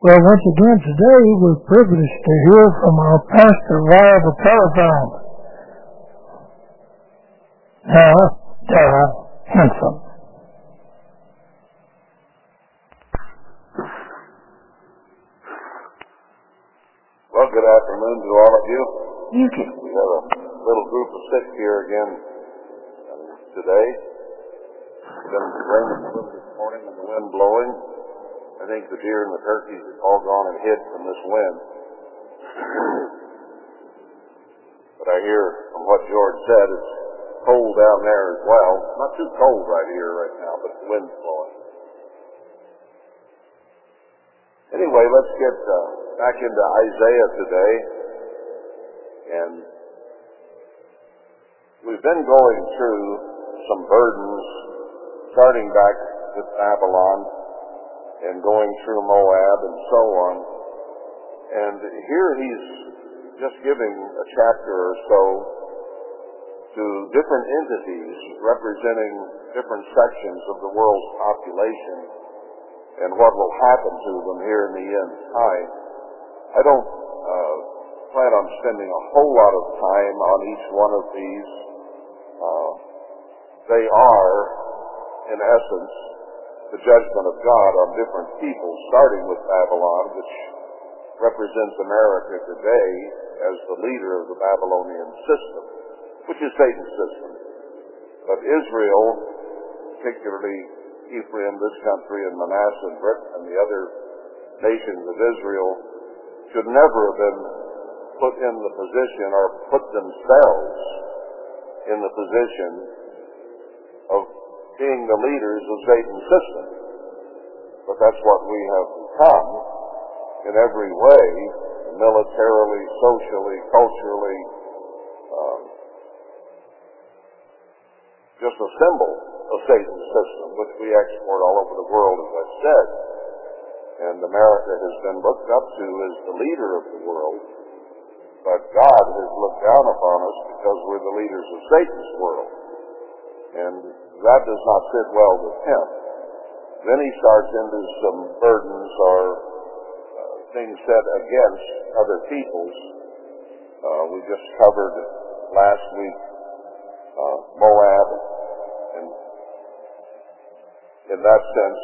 Well, once again today we're privileged to hear from our pastor via the telephone. Now, Darryl Henson. Well, good afternoon to all of you. You can. We have a little group of six here again uh, today. It's been raining a little this morning and the wind blowing. I think the deer and the turkeys have all gone and hid from this wind. but I hear from what George said, it's cold down there as well. Not too cold right here right now, but the wind's blowing. Anyway, let's get uh, back into Isaiah today. And we've been going through some burdens, starting back with Babylon and going through Moab and so on. And here he's just giving a chapter or so to different entities representing different sections of the world's population and what will happen to them here in the end time. I don't uh, plan on spending a whole lot of time on each one of these. Uh, they are, in essence, the judgment of God on different people, starting with Babylon, which represents America today as the leader of the Babylonian system, which is Satan's system. But Israel, particularly Ephraim, this country, and Manasseh and Britain, and the other nations of Israel, should never have been put in the position or put themselves in the position of being the leaders of Satan's system. But that's what we have become in every way, militarily, socially, culturally, um, just a symbol of Satan's system, which we export all over the world, as I've said. And America has been looked up to as the leader of the world, but God has looked down upon us because we're the leaders of Satan's world. And that does not fit well with him. Then he starts into some burdens or uh, things said against other peoples. Uh, we just covered last week uh, Moab, and in that sense,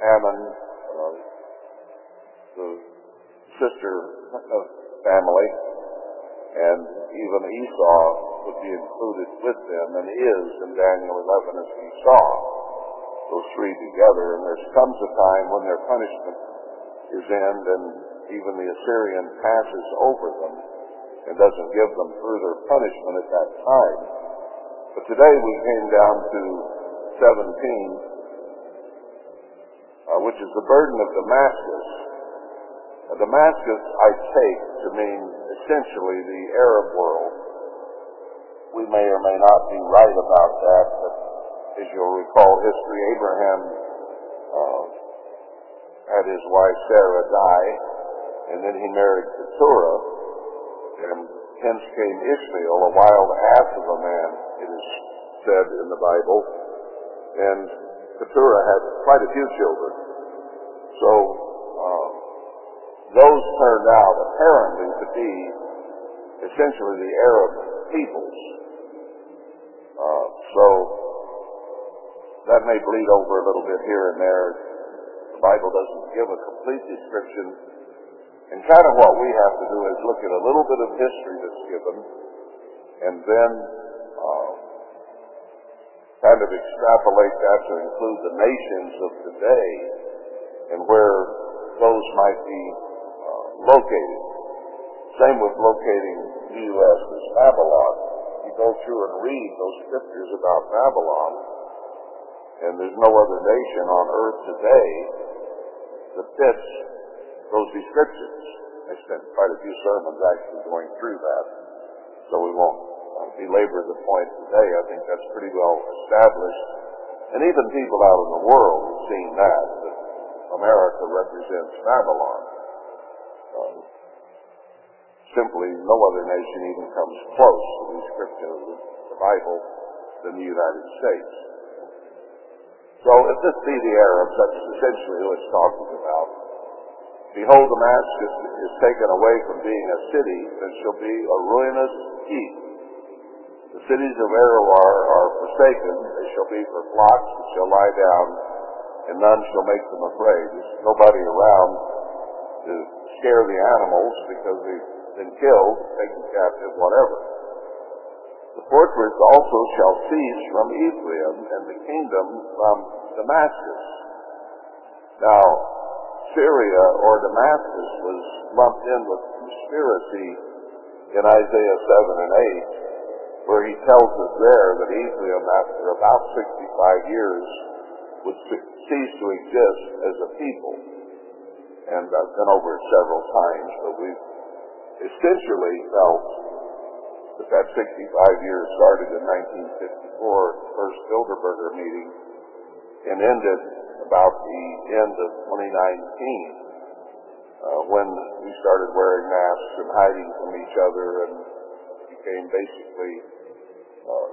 Ammon, uh, the sister of family, and even Esau would be included with them, and is in Daniel 11 as we saw those three together. And there comes a time when their punishment is end, and even the Assyrian passes over them and doesn't give them further punishment at that time. But today we came down to 17, uh, which is the burden of Damascus. Now, Damascus, I take to mean essentially the Arab world. We may or may not be right about that, but as you'll recall history, Abraham uh, had his wife Sarah die, and then he married Keturah, and hence came Ishmael, a wild ass of a man, it is said in the Bible, and Keturah had quite a few children. So uh, those turned out apparently to be essentially the Arab peoples. So that may bleed over a little bit here and there. The Bible doesn't give a complete description. And kind of what we have to do is look at a little bit of history that's given and then uh, kind of extrapolate that to include the nations of today and where those might be uh, located. Same with locating the U.S. as Babylon. You go through and read those scriptures about Babylon, and there's no other nation on earth today that fits those descriptions. I spent quite a few sermons actually going through that, so we won't uh, belabor the point today. I think that's pretty well established. And even people out in the world have seen that, that America represents Babylon. Um, simply, no other nation even comes close to the description of the, Bible than the United States. So if this be the Arabs, that's essentially who it's talking about. Behold, Damascus is taken away from being a city and shall be a ruinous heap. The cities of Aroer are forsaken. They shall be for flocks that shall lie down, and none shall make them afraid. There's nobody around to scare the animals because they've been killed, taken captive, whatever. The fortress also shall cease from Ephraim, and the kingdom from Damascus. Now, Syria or Damascus was lumped in with conspiracy in Isaiah 7 and 8, where he tells us there that Ephraim, after about 65 years, would cease to exist as a people. And I've been over it several times, but we've essentially felt that that 65 years started in 1954, first Bilderberger meeting, and ended about the end of 2019 uh, when we started wearing masks and hiding from each other and became basically uh,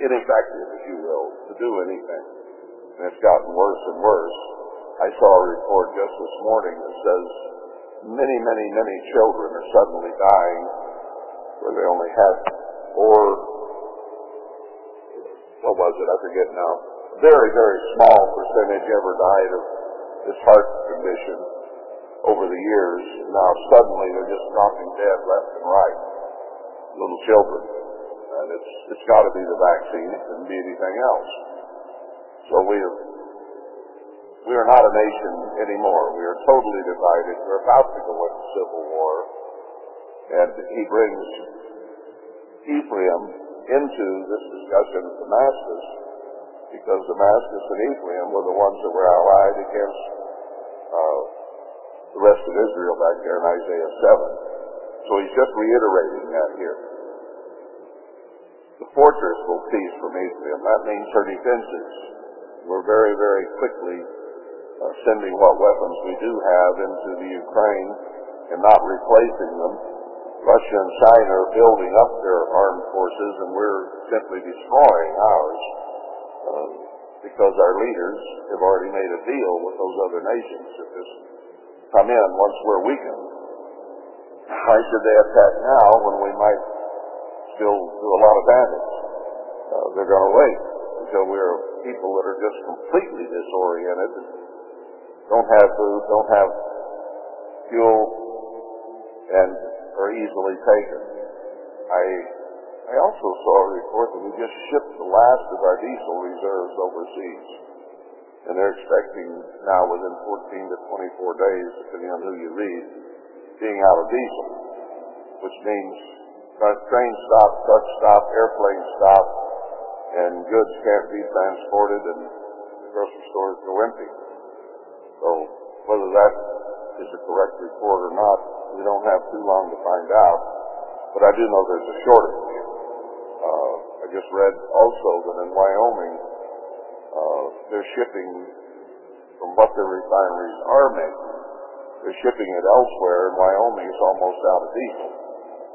ineffective, if you will, to do anything. And it's gotten worse and worse. I saw a report just this morning that says many, many, many children are suddenly dying where they only had four, what was it, I forget now, very, very small percentage ever died of this heart condition over the years. Now suddenly they're just dropping dead left and right. Little children. And it's it's got to be the vaccine. It couldn't be anything else. So we are we are not a nation anymore. We are totally divided. We're about to go into civil war. And he brings Ephraim into this discussion of Damascus because Damascus and Ephraim were the ones that were allied against uh, the rest of Israel back there in Isaiah 7. So he's just reiterating that here. The fortress will cease from Ephraim. That means her defenses. We're very, very quickly uh, sending what weapons we do have into the Ukraine and not replacing them. Russia and China are building up their armed forces and we're simply destroying ours uh, because our leaders have already made a deal with those other nations to just come in once we're weakened. Why should they attack now when we might still do a lot of damage? Uh, they're going to wait until we're people that are just completely disoriented, don't have food, don't have fuel, and are easily taken. I I also saw a report that we just shipped the last of our diesel reserves overseas. And they're expecting now within 14 to 24 days, depending on who you read, being out of diesel. Which means trains stop, trucks stop, airplanes stop, and goods can't be transported and grocery stores go empty. So whether that is a correct report or not, we don't have too long to find out. But I do know there's a shortage. Uh, I just read also that in Wyoming, uh, they're shipping from what their refineries are making. They're shipping it elsewhere, and Wyoming is almost out of diesel.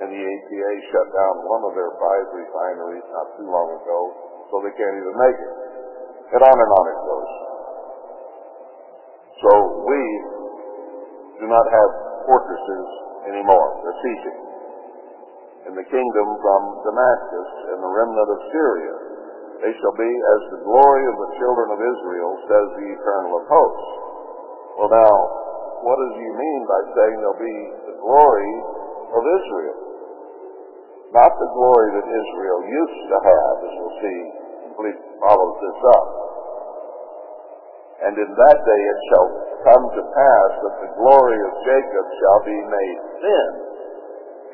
And the EPA shut down one of their five refineries not too long ago, so they can't even make it. And on and on it goes. So we do not have fortresses anymore. They're ceasing and the kingdom from Damascus and the remnant of Syria. They shall be as the glory of the children of Israel, says the Eternal of hosts. Well now, what does he mean by saying they'll be the glory of Israel? Not the glory that Israel used to have, as we'll see, complete follows this up. And in that day it shall come to pass that the glory of Jacob shall be made thin,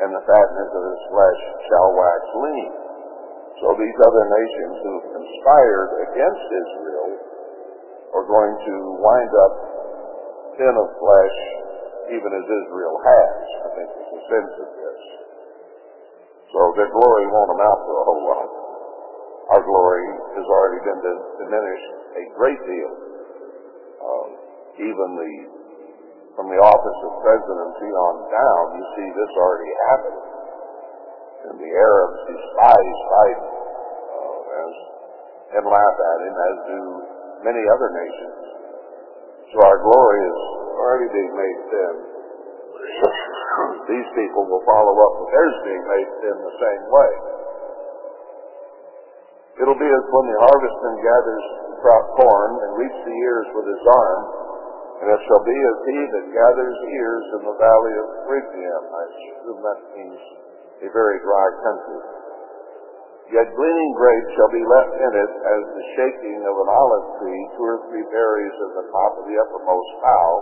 and the fatness of his flesh shall wax lean. So these other nations who conspired against Israel are going to wind up thin of flesh, even as Israel has, I think is the sense of this. So their glory won't amount to a whole lot. Our glory has already been diminished a great deal. Um, even the from the office of presidency on down, you see this already happening. And the Arabs despise Biden uh, as, and laugh at him, as do many other nations. So our glory is already being made thin. These people will follow up with theirs being made thin the same way. It'll be as when the harvestman gathers the corn and reaps the ears with his arm, and it shall be as he that gathers ears in the valley of Rephaim. I assume that means a very dry country. Yet gleaning grapes shall be left in it as the shaking of an olive tree, two or three berries in the top of the uppermost bough,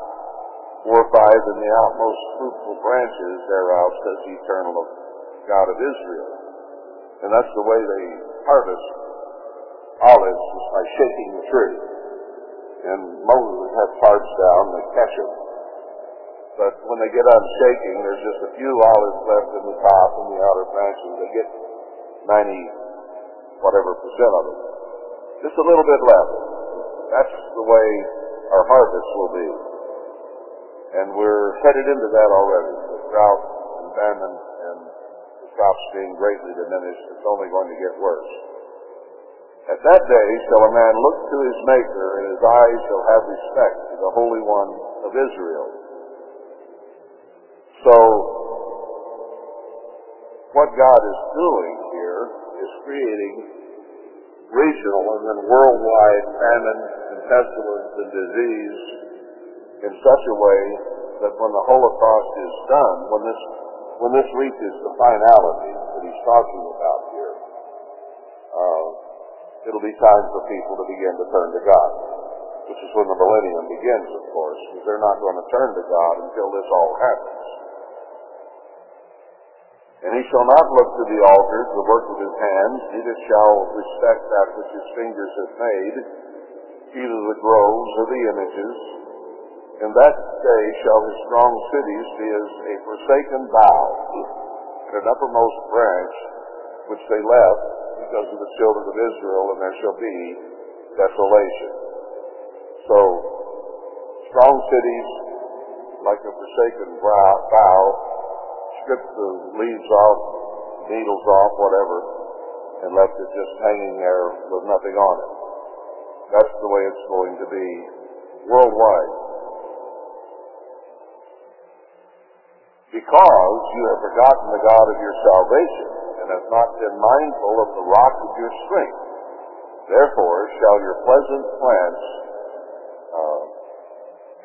four or five in the outmost fruitful branches thereof, says the eternal God of Israel. And that's the way they harvest olives, by shaking the tree. And Moses has parts down, they catch them. But when they get on shaking, there's just a few olives left in the top and the outer branches. They get 90 whatever percent of it. Just a little bit left. That's the way our harvest will be. And we're headed into that already. With drought and famine and the crops being greatly diminished, it's only going to get worse. At that day shall a man look to his Maker, and his eyes shall have respect to the Holy One of Israel. So, what God is doing here is creating regional and then worldwide famine and pestilence and disease in such a way that when the Holocaust is done, when this when this reaches the finality that he's talking about it'll be time for people to begin to turn to God, which is when the millennium begins, of course, because they're not going to turn to God until this all happens. And he shall not look to the altar, the work of his hands, neither shall respect that which his fingers have made, either the groves or the images. In that day shall his strong cities be as a forsaken bough, and an uppermost branch, which they left because of the children of Israel, and there shall be desolation. So, strong cities, like a forsaken bough, stripped the leaves off, needles off, whatever, and left it just hanging there with nothing on it. That's the way it's going to be worldwide. Because you have forgotten the God of your salvation, and have not been mindful of the rock of your strength. Therefore shall your pleasant plants, uh,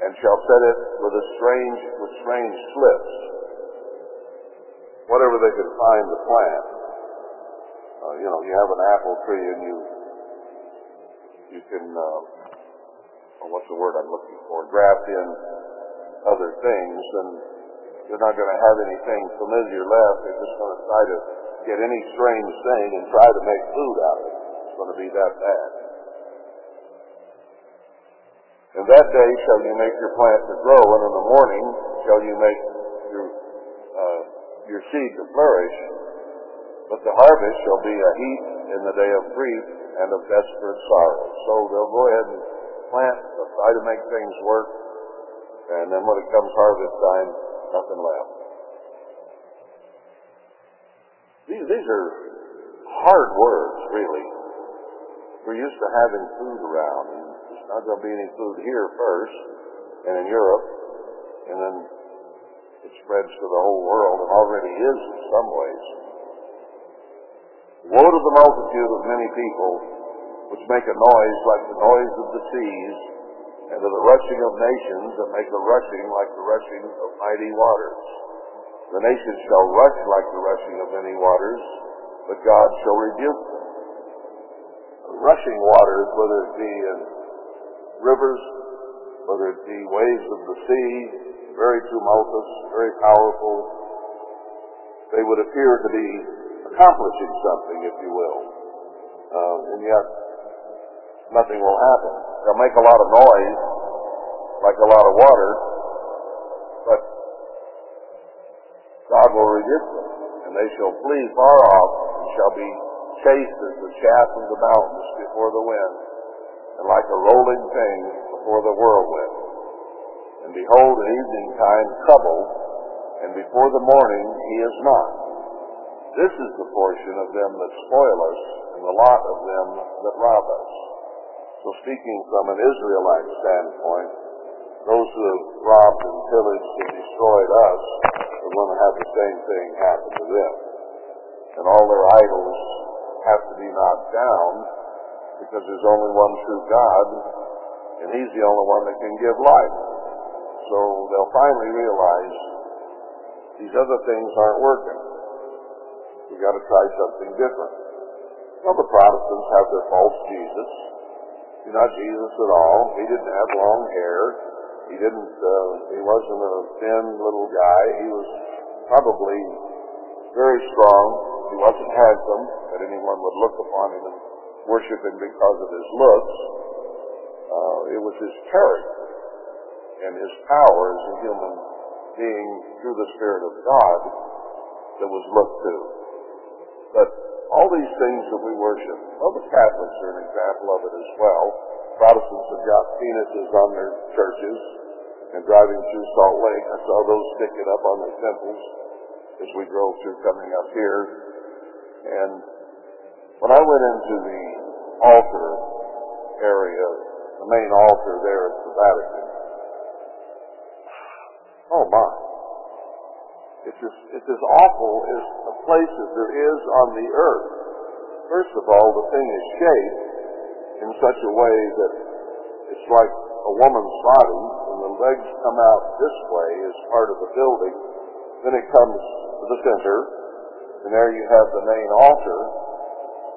and shall set it with a strange, with strange slips, whatever they could find to plant. Uh, you know, you have an apple tree and you you can uh, oh, what's the word I'm looking for? Graft in other things, and you're not going to have anything familiar left. They're just going to try to get any strange thing and try to make food out of it. It's going to be that bad. In that day shall you make your plant to grow, and in the morning shall you make your uh, your seed to flourish, but the harvest shall be a heat in the day of grief and of desperate sorrow. So they'll go ahead and plant, try to make things work, and then when it comes harvest time, nothing left. These, these are hard words, really. We're used to having food around, and there's not going to be any food here first, and in Europe, and then it spreads to the whole world and already is in some ways. Woe to the multitude of many people which make a noise like the noise of the seas, and to the rushing of nations that make a rushing like the rushing of mighty waters. The nations shall rush like the rushing of many waters, but God shall rebuke them. Rushing waters, whether it be in rivers, whether it be waves of the sea, very tumultuous, very powerful. They would appear to be accomplishing something, if you will. Um, and yet, nothing will happen. They'll make a lot of noise, like a lot of water, will rebuke them, and they shall flee far off, and shall be chased as the chaff of the mountains before the wind, and like a rolling thing before the whirlwind. And behold, at evening time trouble, and before the morning he is not. This is the portion of them that spoil us, and the lot of them that rob us. So speaking from an Israelite standpoint, those who have robbed and pillaged and destroyed us, going to have the same thing happen to them. And all their idols have to be knocked down because there's only one true God, and He's the only one that can give life. So they'll finally realize these other things aren't working. We've got to try something different. Well, the Protestants have their false Jesus. He's not Jesus at all. He didn't have long hair. He didn't, uh, he wasn't a thin little guy. He was probably very strong. He wasn't handsome that anyone would look upon him and worship him because of his looks. Uh, it was his character and his power as a human being through the Spirit of God that was looked to. But all these things that we worship, well, the Catholics are an example of it as well. Protestants have got penises on their churches and driving through Salt Lake. I saw those sticking up on their temples as we drove through coming up here. And when I went into the altar area, the main altar there at the Vatican, oh my. It's as, it's as awful as a place as there is on the earth. First of all, the thing is shaped in such a way that it's like a woman's body, and the legs come out this way as part of the building. Then it comes to the center, and there you have the main altar,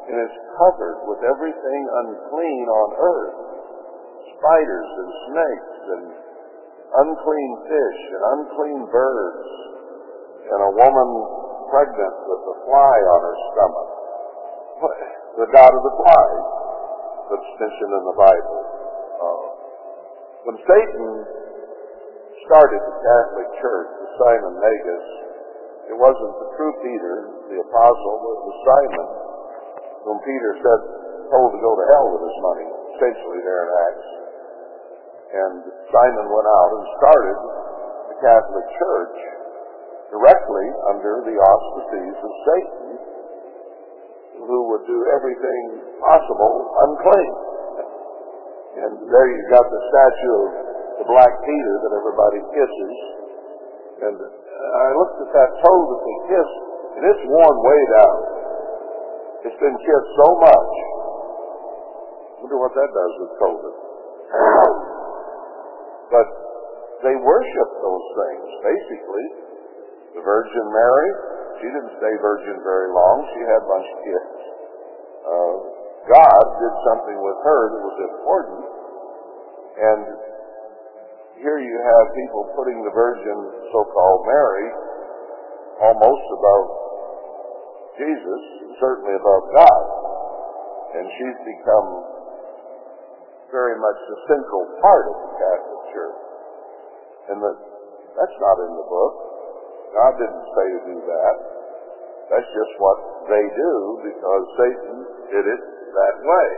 and it's covered with everything unclean on earth. Spiders and snakes and unclean fish and unclean birds and a woman pregnant with a fly on her stomach. The God of the flies that's mentioned in the Bible. Uh, when Satan started the Catholic Church with Simon Magus, it wasn't the true Peter, the apostle, but it was Simon, whom Peter said, told to go to hell with his money, essentially there in Acts. And Simon went out and started the Catholic Church directly under the auspices of Satan, who would do everything possible unclean. And there you've got the statue of the Black Peter that everybody kisses. And I looked at that toe that they kiss, and it's worn way down. It's been kissed so much. Wonder what that does with COVID. But they worship those things, basically. The Virgin Mary, she didn't stay virgin very long. She had a bunch of kids. God did something with her that was important. And here you have people putting the Virgin, so-called Mary, almost above Jesus, certainly above God. And she's become very much the central part of the Catholic Church. And the, that's not in the book. God didn't say to do that. That's just what they do because Satan did it that way.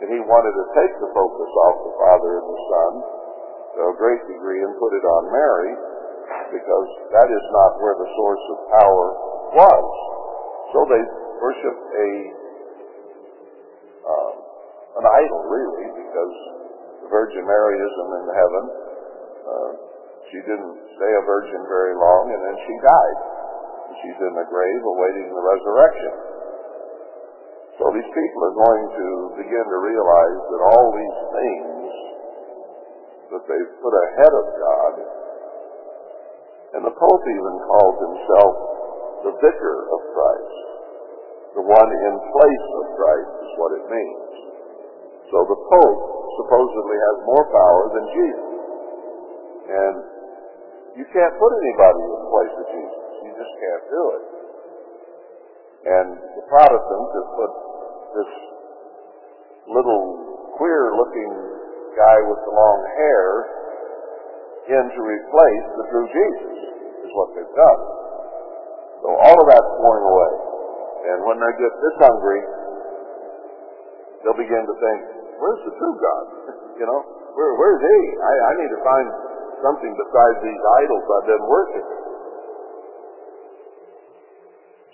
And he wanted to take the focus off the Father and the Son to a great degree and put it on Mary because that is not where the source of power was. So they worshiped a uh, an idol, really, because the Virgin Mary isn't in heaven. Uh, she didn't stay a virgin very long, and then she died. She's in the grave awaiting the resurrection. So these people are going to begin to realize that all these things that they've put ahead of God, and the Pope even calls himself the vicar of Christ. The one in place of Christ is what it means. So the Pope supposedly has more power than Jesus. And you can't put anybody in place of Jesus. You just can't do it. And the Protestants have put this little queer looking guy with the long hair in to replace the true Jesus, is what they've done. So all of that's going away. And when they get this hungry, they'll begin to think, where's the true God? you know, where, where's he? I, I need to find something besides these idols I've been worshiping.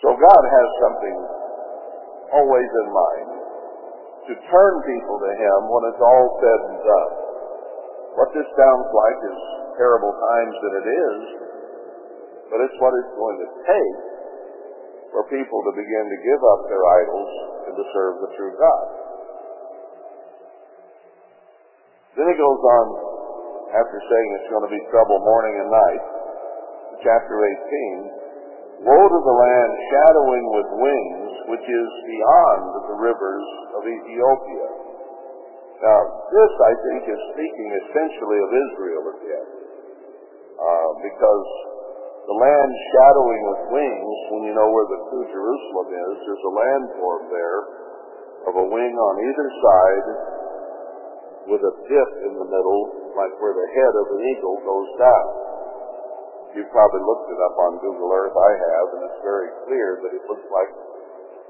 So God has something always in mind to turn people to Him when it's all said and done. What this sounds like is terrible times that it is, but it's what it's going to take for people to begin to give up their idols and to serve the true God. Then he goes on, after saying it's going to be trouble morning and night, chapter 18, Woe to the land shadowing with wings, which is beyond the rivers of Ethiopia. Now, this, I think, is speaking essentially of Israel again, uh, because the land shadowing with wings, when you know where the true Jerusalem is, there's a landform there of a wing on either side with a dip in the middle, like where the head of an eagle goes down. You've probably looked it up on Google Earth. I have, and it's very clear that it looks like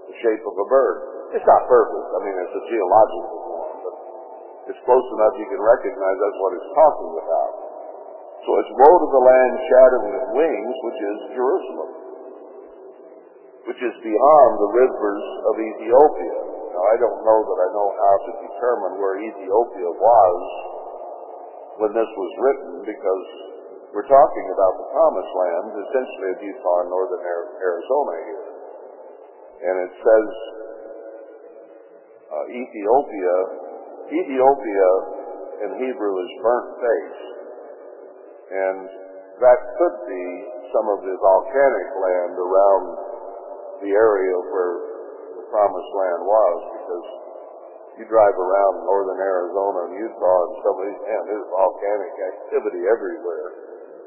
the shape of a bird. It's not perfect. I mean, it's a geological form, but it's close enough you can recognize that's what it's talking about. So it's woe to the land shadowed with wings, which is Jerusalem, which is beyond the rivers of Ethiopia. Now, I don't know that I know how to determine where Ethiopia was when this was written because we're talking about the promised land, essentially of Utah northern Arizona here. And it says uh, Ethiopia. Ethiopia in Hebrew is burnt face. And that could be some of the volcanic land around the area where the promised land was because you drive around northern Arizona and Utah and some of these, man, there's volcanic activity everywhere.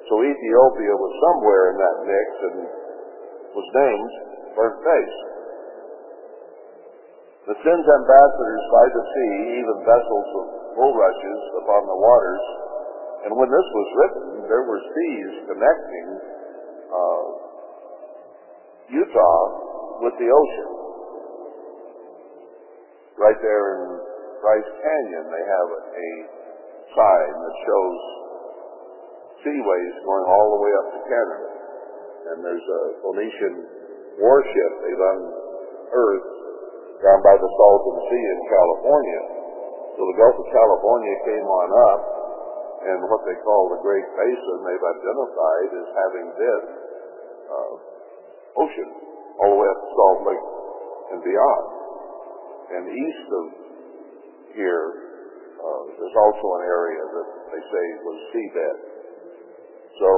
So Ethiopia was somewhere in that mix and was named burnt face. The sin's ambassadors by the sea, even vessels of bulrushes upon the waters. And when this was written, there were seas connecting uh, Utah with the ocean. Right there in Bryce Canyon, they have a sign that shows seaways going all the way up to Canada. And there's a Phoenician warship they've unearthed down by the Salton Sea in California. So the Gulf of California came on up, and what they call the Great Basin they've identified as having this uh, ocean all the way up to Salt Lake and beyond. And east of here, uh, there's also an area that they say was seabed. So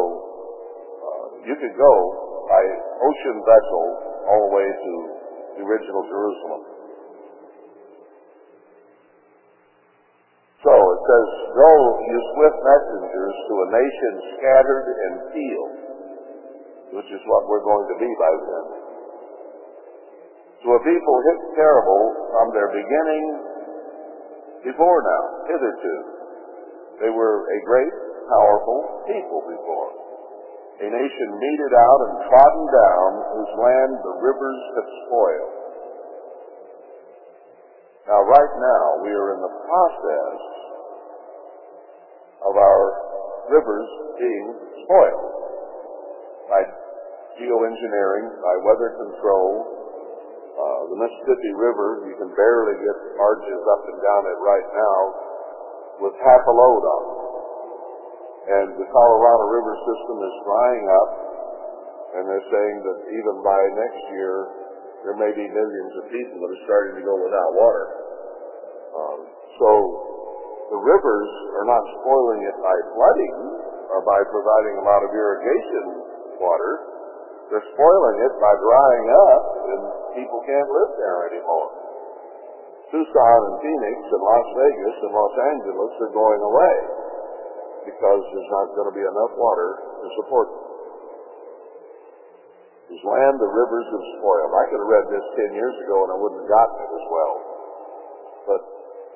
uh, you could go by ocean vessel all the way to the original Jerusalem. So it says, Go, you swift messengers, to a nation scattered and peeled, which is what we're going to be by then. To a people hit terrible from their beginning before now, hitherto. They were a great, powerful people before. A nation meted out and trodden down, whose land the rivers have spoiled. Now, right now, we are in the process of our rivers being spoiled by geoengineering, by weather control. Uh, the Mississippi River, you can barely get barges up and down it right now with half a load on it. And the Colorado River system is drying up, and they're saying that even by next year, there may be millions of people that are starting to go without water. Um, so the rivers are not spoiling it by flooding or by providing a lot of irrigation water. They're spoiling it by drying up, and people can't live there anymore. Tucson and Phoenix and Las Vegas and Los Angeles are going away because there's not going to be enough water to support them. His land the rivers have spoiled. I could have read this ten years ago and I wouldn't have gotten it as well. But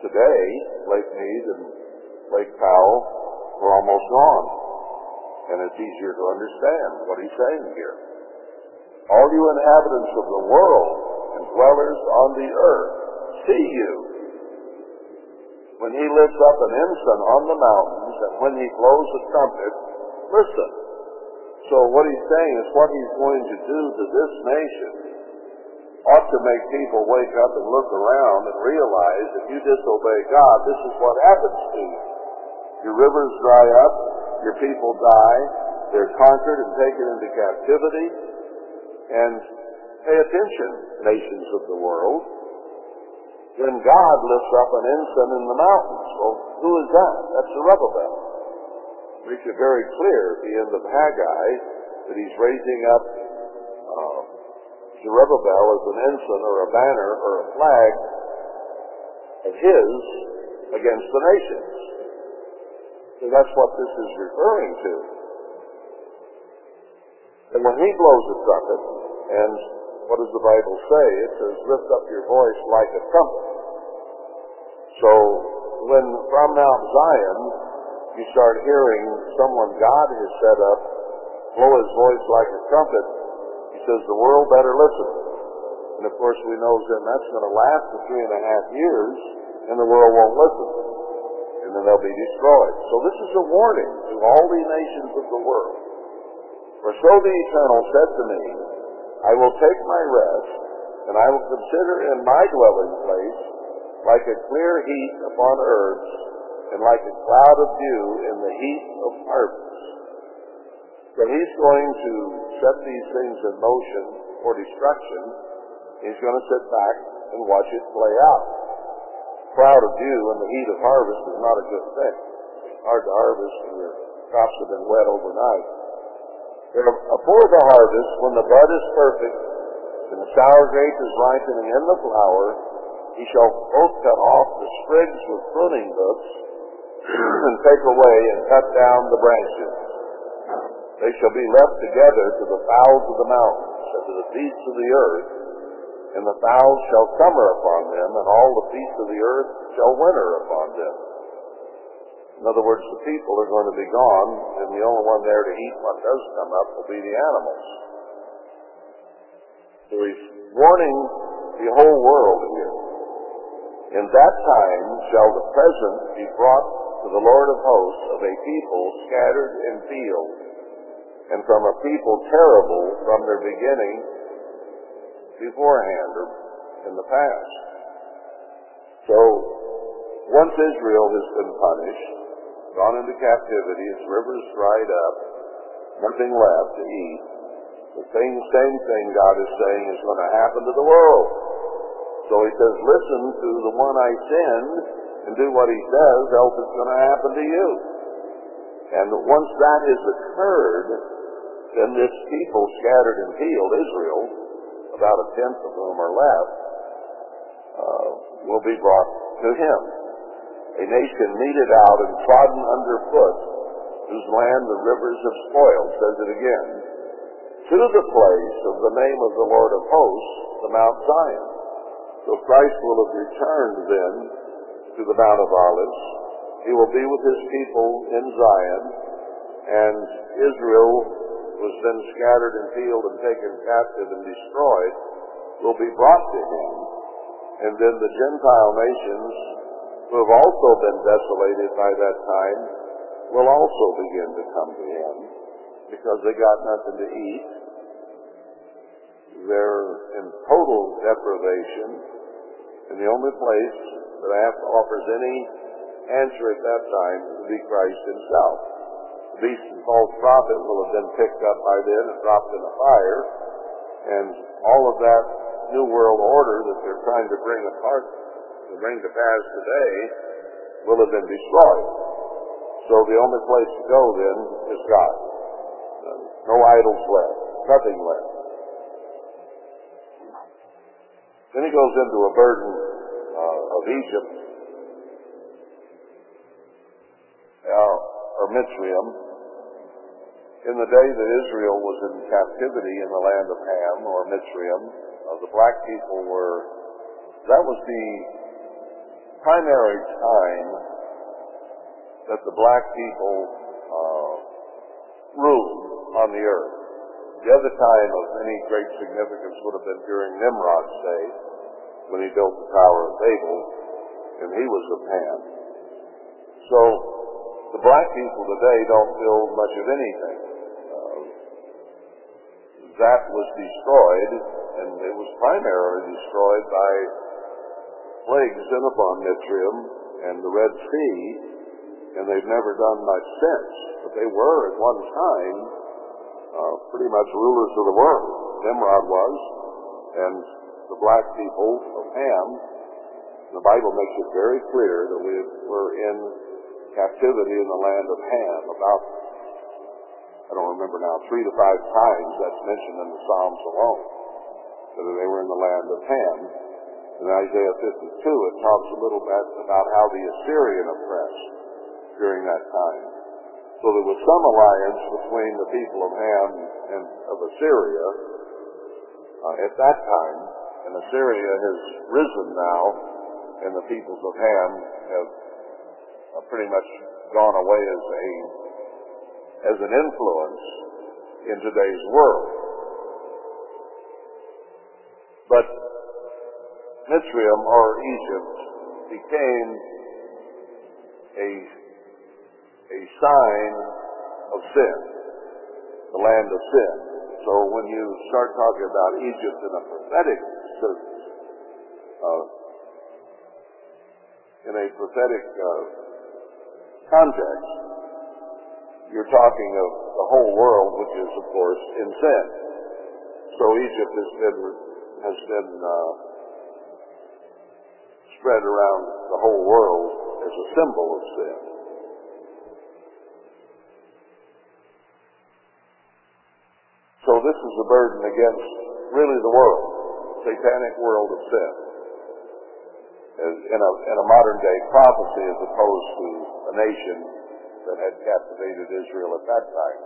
today, Lake Mead and Lake Powell are almost gone. And it's easier to understand what he's saying here. All you inhabitants of the world and dwellers on the earth, see you when he lifts up an ensign on the mountains and when he blows a trumpet, listen. So what he's saying is what he's going to do to this nation ought to make people wake up and look around and realize if you disobey God, this is what happens to you. Your rivers dry up, your people die, they're conquered and taken into captivity. And pay attention, nations of the world. Then God lifts up an ensign in the mountains. Well, who is that? That's the Zerubbabel. Makes it very clear at the end of Haggai that he's raising up Zerubbabel as an ensign or a banner or a flag of his against the nations. So that's what this is referring to. And when he blows a trumpet, and what does the Bible say? It says, lift up your voice like a trumpet. So when from Mount Zion you start hearing someone God has set up blow his voice like a trumpet, says the world better listen. And of course we know then that's going to last for three and a half years, and the world won't listen. And then they'll be destroyed. So this is a warning to all the nations of the world. For so the Eternal said to me, I will take my rest, and I will consider in my dwelling place like a clear heat upon earth, and like a cloud of dew in the heat of harvest. So he's going to set these things in motion for destruction. He's going to sit back and watch it play out. Cloud of dew in the heat of harvest is not a good thing. It's hard to harvest when your crops have been wet overnight. Before the harvest, when the bud is perfect, and the sour grape is ripening in the flower, he shall both cut off the sprigs with pruning hooks, and take away and cut down the branches. They shall be left together to the fowls of the mountains, and to the beasts of the earth, and the fowls shall summer upon them, and all the beasts of the earth shall winter upon them. In other words, the people are going to be gone, and the only one there to eat what does come up will be the animals. So he's warning the whole world here. In that time shall the present be brought to the Lord of hosts of a people scattered in fields, and from a people terrible from their beginning beforehand or in the past. So, once Israel has been punished, gone into captivity, its rivers dried up, nothing left to eat, the same, same thing God is saying is going to happen to the world. So he says, listen to the one I send and do what he says, else it's going to happen to you. And once that has occurred, then this people scattered and field, Israel, about a tenth of whom are left, uh, will be brought to him. A nation meted out and trodden underfoot, whose land the rivers have spoiled, says it again, to the place of the name of the Lord of hosts, the Mount Zion. So Christ will have returned then to the Mount of Olives. He will be with his people in Zion, and Israel was then scattered and field and taken captive and destroyed, will be brought to him. And then the Gentile nations, who have also been desolated by that time, will also begin to come to him because they got nothing to eat. They're in total deprivation, and the only place that offers any answer at that time will be Christ himself. Beast and false prophet will have been picked up by then and dropped in the fire, and all of that new world order that they're trying to bring apart, to bring to pass today, will have been destroyed. So the only place to go then is God. No idols left, nothing left. Then he goes into a burden uh, of Egypt, uh, or Mitzrayim. In the day that Israel was in captivity in the land of Ham, or Mitzrayim, uh, the black people were, that was the primary time that the black people uh, ruled on the earth. The other time of any great significance would have been during Nimrod's day, when he built the Tower of Babel, and he was of Ham. So, the black people today don't build much of anything. That was destroyed, and it was primarily destroyed by plagues sent upon Mitzrayim and the Red Sea, and they've never done much since. but they were at one time uh, pretty much rulers of the world. Nimrod was, and the black people of Ham. The Bible makes it very clear that we were in captivity in the land of Ham. About, I don't remember now, three to five times that's mentioned in the Psalms alone, that they were in the land of Ham. In Isaiah 52, it talks a little bit about how the Assyrian oppressed during that time. So there was some alliance between the people of Ham and of Assyria uh, at that time, and Assyria has risen now, and the peoples of Ham have uh, pretty much gone away as a as an influence in today's world. But Mitzrayim or Egypt became a a sign of sin, the land of sin. So when you start talking about Egypt in a prophetic sense, uh, in a prophetic uh, context, you're talking of the whole world, which is, of course, in sin. So Egypt has been has been uh, spread around the whole world as a symbol of sin. So this is a burden against really the world, satanic world of sin, as in a, in a modern day prophecy as opposed to a nation that had captivated Israel at that time.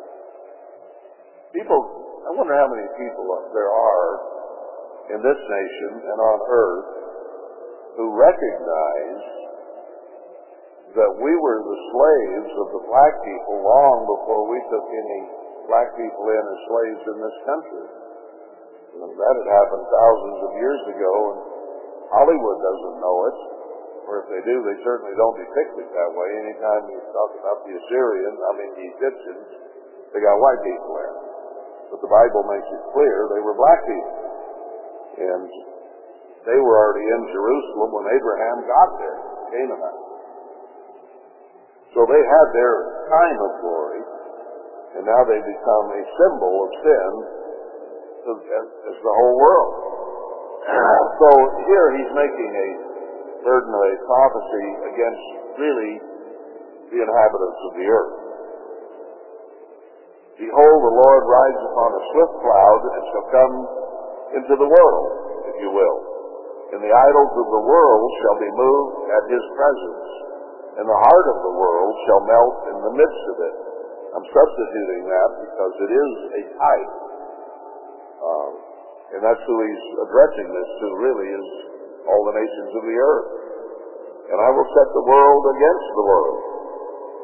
People, I wonder how many people there are in this nation and on earth who recognize that we were the slaves of the black people long before we took any black people in as slaves in this country. And that had happened thousands of years ago, and Hollywood doesn't know it. Or if they do, they certainly don't depict it that way. Anytime you talk about the Assyrians, I mean the Egyptians, they got white people there. But the Bible makes it clear they were black people. And they were already in Jerusalem when Abraham got there, Canaanite. So they had their time of glory, and now they become a symbol of sin as the whole world. So here he's making a a prophecy against really the inhabitants of the earth. Behold, the Lord rides upon a swift cloud and shall come into the world, if you will. And the idols of the world shall be moved at his presence, and the heart of the world shall melt in the midst of it. I'm substituting that because it is a type. Um, and that's who he's addressing this to, really, is all the nations of the earth. And I will set the world against the world,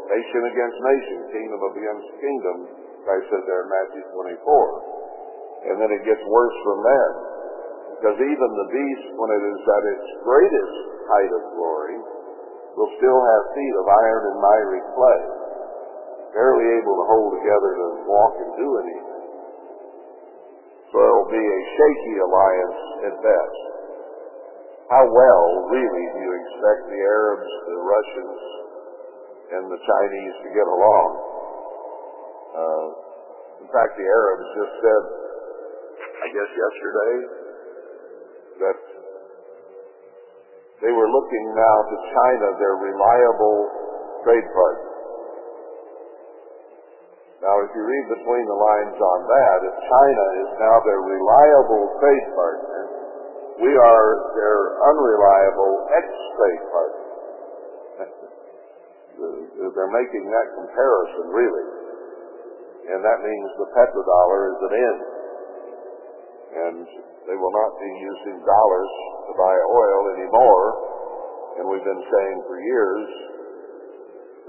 nation against nation, kingdom against kingdom, I said there in Matthew 24. And then it gets worse from there. Because even the beast, when it is at its greatest height of glory, will still have feet of iron and miry clay, barely able to hold together to walk and do anything. So it will be a shaky alliance at best. How well, really, do you expect the Arabs, the Russians, and the Chinese to get along? Uh, in fact, the Arabs just said, I guess yesterday, that they were looking now to China, their reliable trade partner. Now, if you read between the lines on that, if China is now their reliable trade partner, we are their unreliable ex-trade partner. They're making that comparison, really. And that means the petrodollar is an end. And they will not be using dollars to buy oil anymore. And we've been saying for years,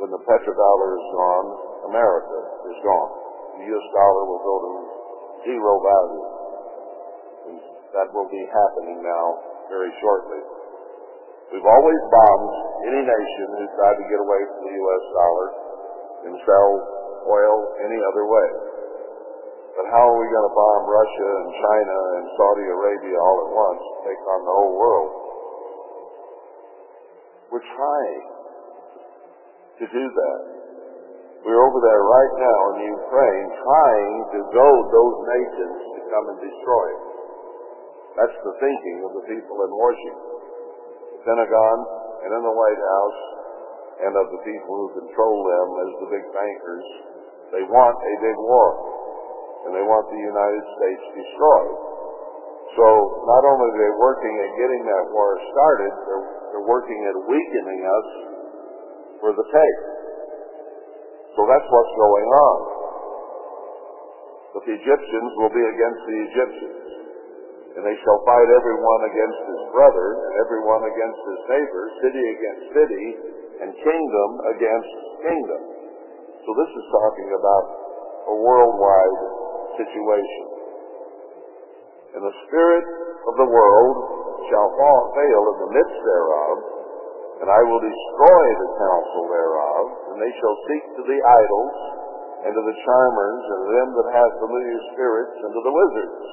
when the petrodollar is gone, America is gone. The U.S. dollar will go to zero value. That will be happening now very shortly. We've always bombed any nation who tried to get away from the U.S. dollar and sell oil any other way. But how are we going to bomb Russia and China and Saudi Arabia all at once, take on the whole world? We're trying to do that. We're over there right now in Ukraine trying to goad those nations to come and destroy it. That's the thinking of the people in Washington, the Pentagon, and in the White House, and of the people who control them as the big bankers. They want a big war, and they want the United States destroyed. So not only are they working at getting that war started, they're, they're working at weakening us for the take. So that's what's going on. But the Egyptians will be against the Egyptians. And they shall fight every one against his brother, and every one against his neighbor, city against city, and kingdom against kingdom. So this is talking about a worldwide situation. And the spirit of the world shall fall, fail in the midst thereof, and I will destroy the counsel thereof, and they shall seek to the idols, and to the charmers, and to them that have familiar spirits, and to the wizards.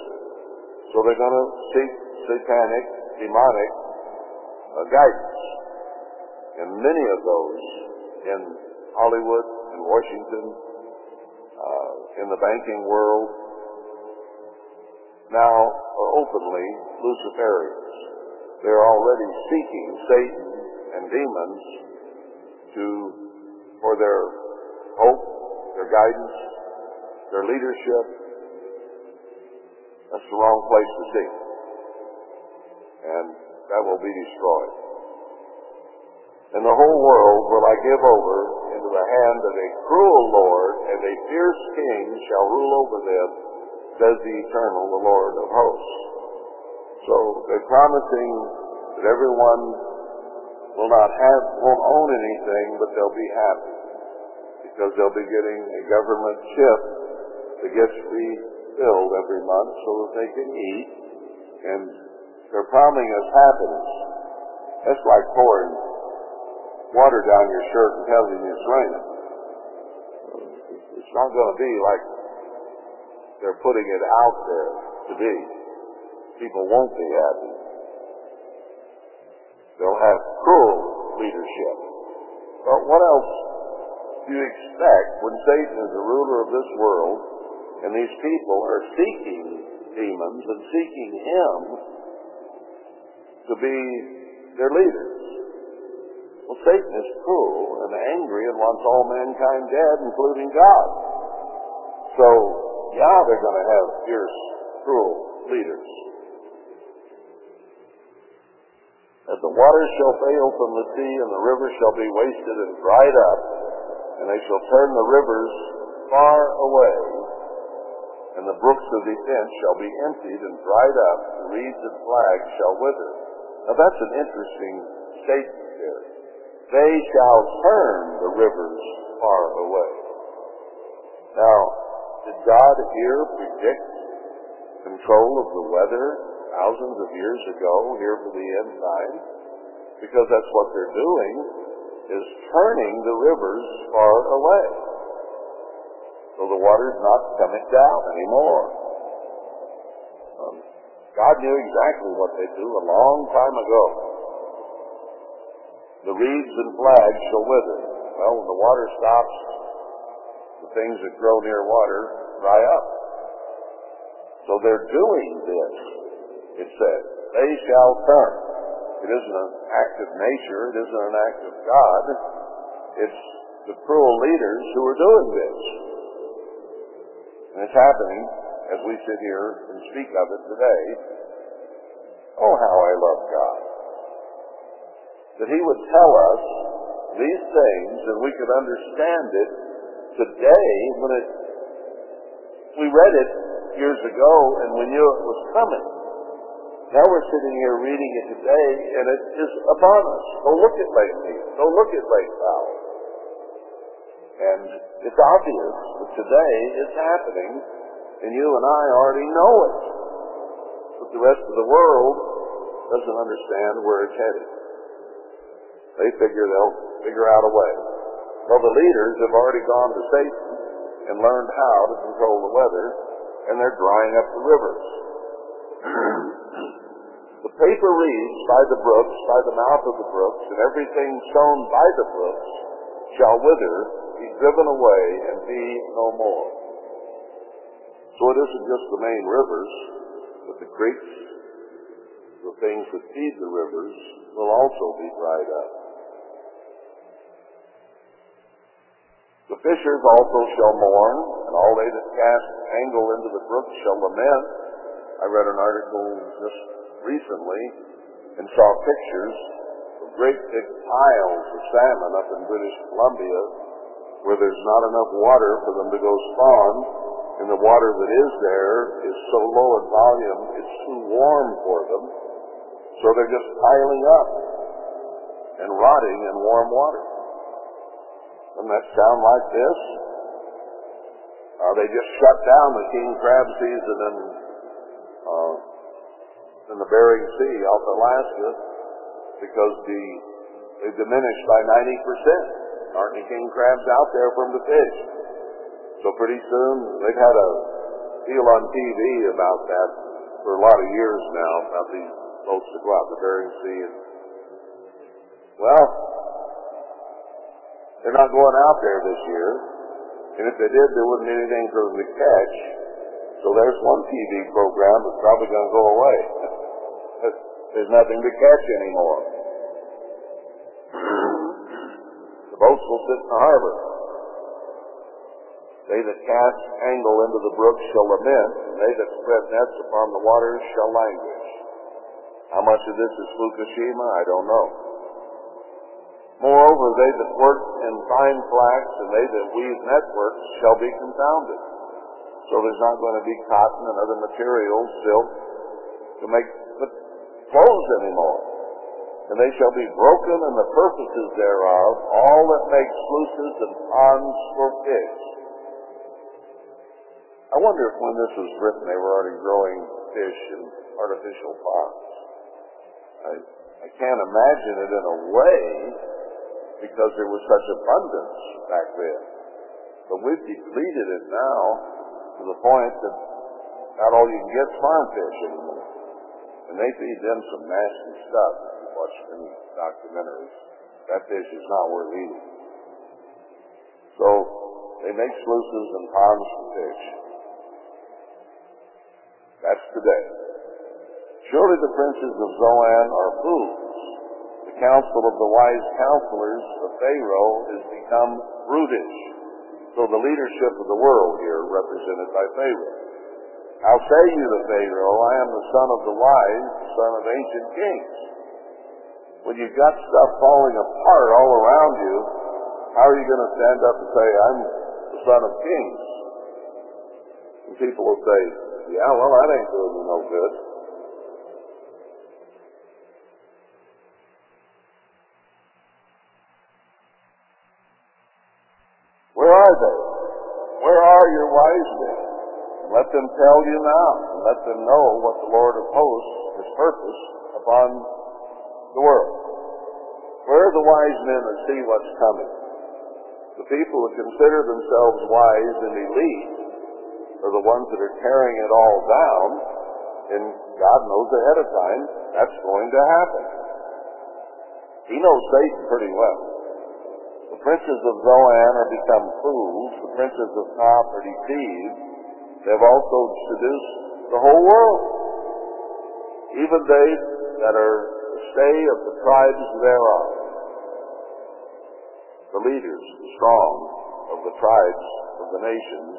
So they're going to seek satanic, demonic uh, guidance. And many of those in Hollywood, in Washington, uh, in the banking world, now are openly Luciferians. They're already seeking Satan and demons to for their hope, their guidance, their leadership. That's the wrong place to seek. And that will be destroyed. And the whole world will I give over into the hand of a cruel Lord, and a fierce king shall rule over them, says the eternal, the Lord of hosts. So they're promising that everyone will not have, won't own anything, but they'll be happy. Because they'll be getting a government ship that gets refilled every month so that they can eat. And they're promising us happiness. That's like pouring water down your shirt and telling you it's raining. It's not going to be like they're putting it out there to be. People won't be happy. They'll have cruel leadership. But what else do you expect when Satan is the ruler of this world and these people are seeking demons and seeking him to be their leaders? Well, Satan is cruel and angry and wants all mankind dead, including God. So, yeah, they're going to have fierce, cruel leaders. That the waters shall fail from the sea, and the rivers shall be wasted and dried up, and they shall turn the rivers far away, and the brooks of defense shall be emptied and dried up, and reeds and flags shall wither. Now that's an interesting statement there. They shall turn the rivers far away. Now, did God here predict control of the weather thousands of years ago here for the end time? Because that's what they're doing, is turning the rivers far away. So the water's not coming down anymore. Um, God knew exactly what they'd do a long time ago. The reeds and flags shall wither. Well, when the water stops, the things that grow near water dry up. So they're doing this, it says. They shall turn. It isn't an act of nature. It isn't an act of God. It's the cruel leaders who are doing this. And it's happening as we sit here and speak of it today. Oh, how I love God. That He would tell us these things and we could understand it today when it, we read it years ago and we knew it was coming. Now we're sitting here reading it today and it is upon us. Go look at Lake Mead. Go look at Lake Powell. And it's obvious today it's happening and you and I already know it. But the rest of the world doesn't understand where it's headed. They figure they'll figure out a way. Well, the leaders have already gone to Satan and learned how to control the weather, and they're drying up the rivers. the paper reeds by the brooks, by the mouth of the brooks, and everything sown by the brooks shall wither driven away and be no more. So it isn't just the main rivers, but the creeks, the things that feed the rivers, will also be dried up. The fishers also shall mourn, and all they that cast angle into the brook shall lament. I read an article just recently and saw pictures of great big piles of salmon up in British Columbia where there's not enough water for them to go spawn, and the water that is there is so low in volume it's too warm for them, so they're just piling up and rotting in warm water. Doesn't that sound like this? Uh, they just shut down the king crab season in, uh, in the Bering Sea off Alaska because the they diminished by 90%. Aren't any king crabs out there for them to fish? So pretty soon, they've had a deal on TV about that for a lot of years now, about these boats that go out the Bering Sea. And, well, they're not going out there this year. And if they did, there wouldn't be anything for them to catch. So there's one TV program that's probably going to go away. there's nothing to catch anymore. Will sit the harbor. They that cast angle into the brook shall lament, and they that spread nets upon the waters shall languish. How much of this is Fukushima? I don't know. Moreover, they that work in fine flax and they that weave networks shall be confounded. So there's not going to be cotton and other materials, silk, to make the clothes anymore. And they shall be broken and the purposes thereof, all that make sluices and ponds for fish. I wonder if when this was written they were already growing fish in artificial ponds. I, I can't imagine it in a way because there was such abundance back then. But we've depleted it now to the point that not all you can get is farm fish anymore. And they feed them some nasty stuff watch any documentaries. That fish is not worth eating. So they make sluices and ponds for fish. That's today. Surely the princes of Zoan are fools. The counsel of the wise counselors of Pharaoh is become brutish. So the leadership of the world here represented by Pharaoh. How say you to Pharaoh, I am the son of the wise, the son of ancient kings? When you've got stuff falling apart all around you, how are you going to stand up and say, I'm the son of kings? And people will say, yeah, well, that ain't doing you no good. Where are they? Where are your wise men? Let them tell you now, and let them know what the Lord of hosts has purpose, upon the world. Where are the wise men that see what's coming? The people who consider themselves wise and elite are the ones that are tearing it all down, and God knows ahead of time that's going to happen. He knows Satan pretty well. The princes of Zoan are become fools. The princes of Top are deceived. They have also seduced the whole world. Even they that are the stay of the tribes thereof. The leaders, the strong of the tribes of the nations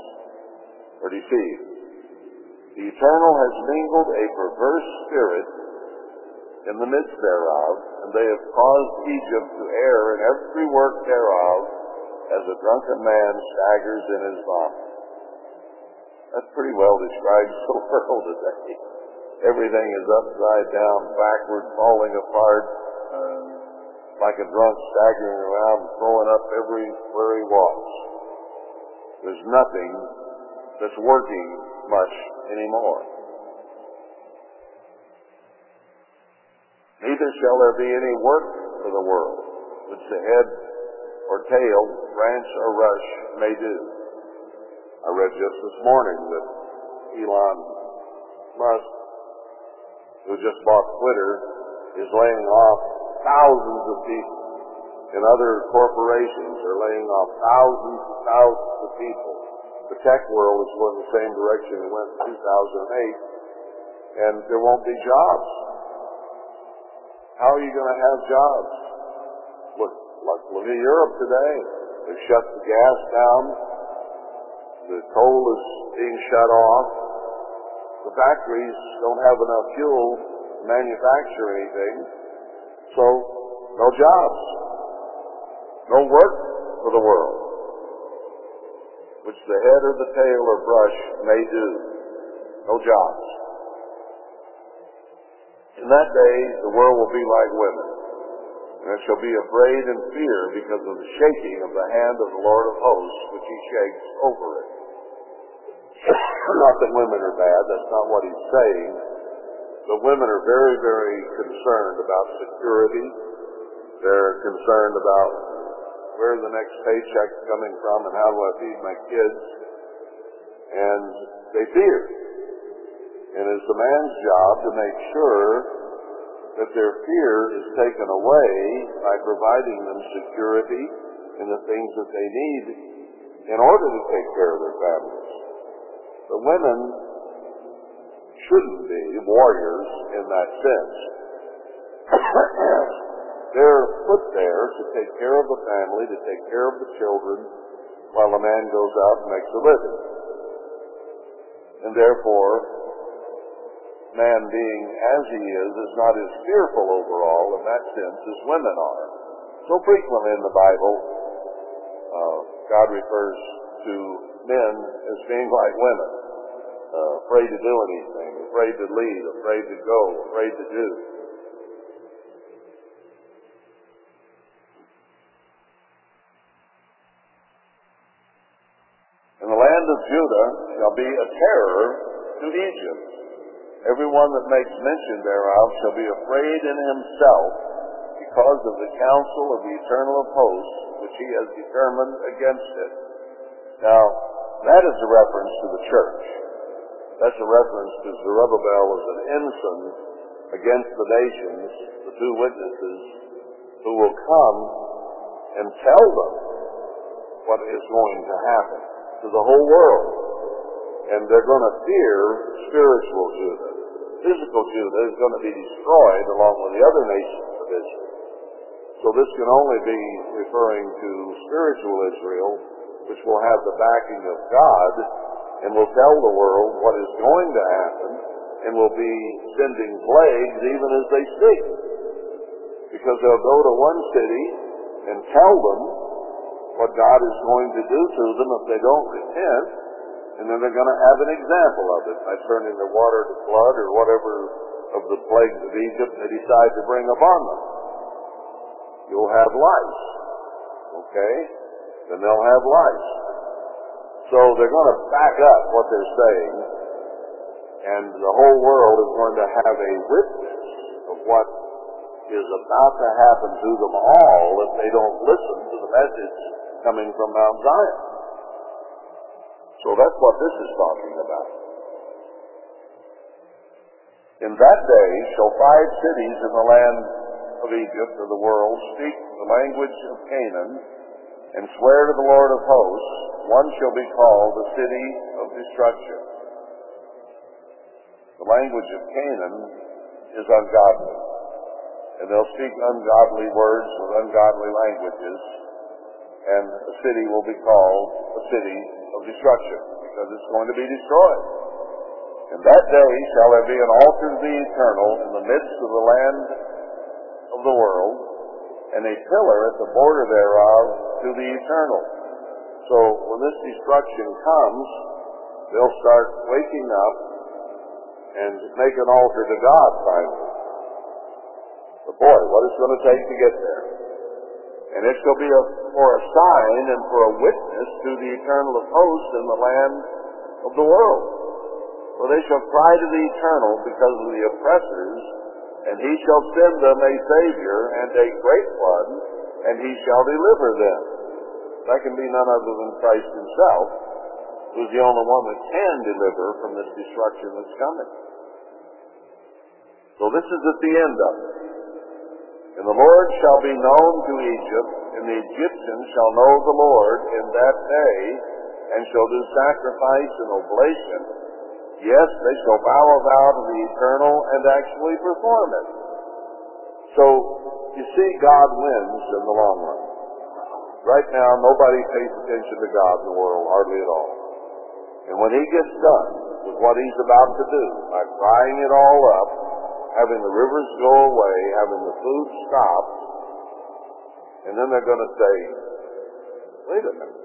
are deceived. The Eternal has mingled a perverse spirit in the midst thereof, and they have caused Egypt to err in every work thereof, as a drunken man staggers in his vomit. That pretty well describes the world today. Everything is upside down, backward, falling apart, like a drunk staggering around, throwing up everywhere he walks. There's nothing that's working much anymore. Neither shall there be any work for the world, which the head or tail, branch or rush may do. I read just this morning that Elon Musk, who just bought Twitter, is laying off thousands of people. and other corporations are laying off thousands and thousands of people. The tech world is going the same direction it went in 2008, and there won't be jobs. How are you going to have jobs? Look, look, look at Europe today. They've shut the gas down. The coal is being shut off. The factories don't have enough fuel to manufacture anything. So, no jobs. No work for the world. Which the head or the tail or brush may do. No jobs. In that day, the world will be like women, and it shall be afraid and fear because of the shaking of the hand of the Lord of hosts, which he shakes over it. Not that women are bad, that's not what he's saying, but women are very, very concerned about security. They're concerned about where the next paycheck's coming from and how do I feed my kids. And they fear. And it's the man's job to make sure that their fear is taken away by providing them security in the things that they need in order to take care of their families. The women shouldn't be warriors in that sense. They're put there to take care of the family, to take care of the children, while the man goes out and makes a living. And therefore, man being as he is, is not as fearful overall in that sense as women are. So frequently in the Bible, uh, God refers to men as being like women, uh, afraid to do anything, afraid to lead, afraid to go, afraid to do. And the land of Judah shall be a terror to Egypt. Everyone that makes mention thereof shall be afraid in himself because of the counsel of the eternal of hosts which he has determined against it. Now, that is a reference to the church. That's a reference to Zerubbabel as an ensign against the nations, the two witnesses, who will come and tell them what is going to happen to the whole world. And they're going to fear spiritual Judah. Physical Judah is going to be destroyed along with the other nations of Israel. So this can only be referring to spiritual Israel, which will have the backing of God and will tell the world what is going to happen and will be sending plagues even as they speak. Because they'll go to one city and tell them what God is going to do to them if they don't repent, and then they're going to have an example of it by turning the water to blood or whatever of the plagues of Egypt they decide to bring upon them. You'll have lice. Okay? Then they'll have life. So they're going to back up what they're saying, and the whole world is going to have a witness of what is about to happen to them all if they don't listen to the message coming from Mount Zion. So that's what this is talking about. In that day shall five cities in the land of Egypt or the world speak the language of Canaan and swear to the Lord of hosts, one shall be called the city of destruction. The language of Canaan is ungodly, and they'll speak ungodly words with ungodly languages, and the city will be called a city of destruction, because it's going to be destroyed. In that day shall there be an altar to the eternal in the midst of the land of the world, and a pillar at the border thereof to the eternal. So when this destruction comes, they'll start waking up and make an altar to God finally. But boy, what it's going to take to get there. And it shall be a, for a sign and for a witness to the eternal of hosts in the land of the world. For they shall cry to the eternal because of the oppressors, and he shall send them a Savior and a great one, and he shall deliver them. That can be none other than Christ himself, who's the only one that can deliver from this destruction that's coming. So this is at the end of it. And the Lord shall be known to Egypt, and the Egyptians shall know the Lord in that day, and shall do sacrifice and oblation. Yes, they shall bow a vow to the eternal and actually perform it. So, you see, God wins in the long run. Right now, nobody pays attention to God in the world, hardly at all. And when he gets done with what he's about to do, by drying it all up, having the rivers go away, having the food stopped, and then they're going to say, wait a minute.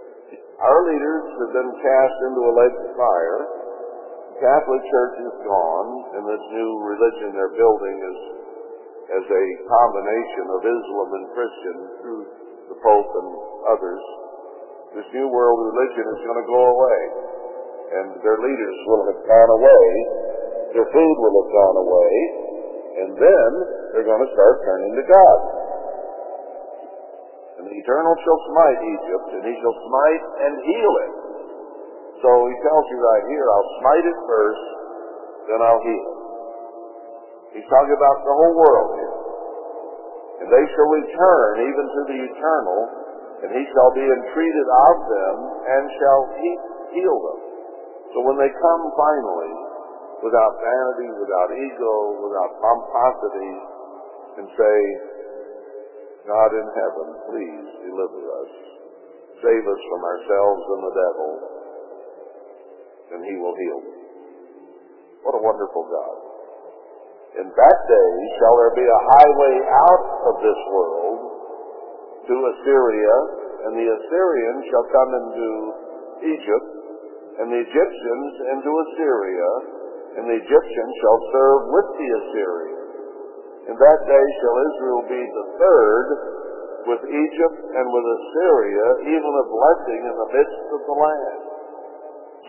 Our leaders have been cast into a lake of fire. The Catholic Church is gone, and this new religion they're building is as a combination of Islam and Christian through the Pope and others. This new world religion is going to go away, and their leaders will have gone away. Their food will have gone away, and then they're going to start turning to God. And the Eternal shall smite Egypt, and he shall smite and heal it. So he tells you right here, I'll smite it first, then I'll heal it. He's talking about the whole world here. And they shall return even to the eternal, and he shall be entreated of them, and shall heal them. So when they come finally, without vanity, without ego, without pomposity, and say, God in heaven, please deliver us. Save us from ourselves and the devil, and he will heal. What a wonderful God. In that day shall there be a highway out of this world to Assyria, and the Assyrians shall come into Egypt, and the Egyptians into Assyria, and the Egyptians shall serve with the Assyrians. In that day shall Israel be the third with Egypt and with Assyria, even a blessing in the midst of the land.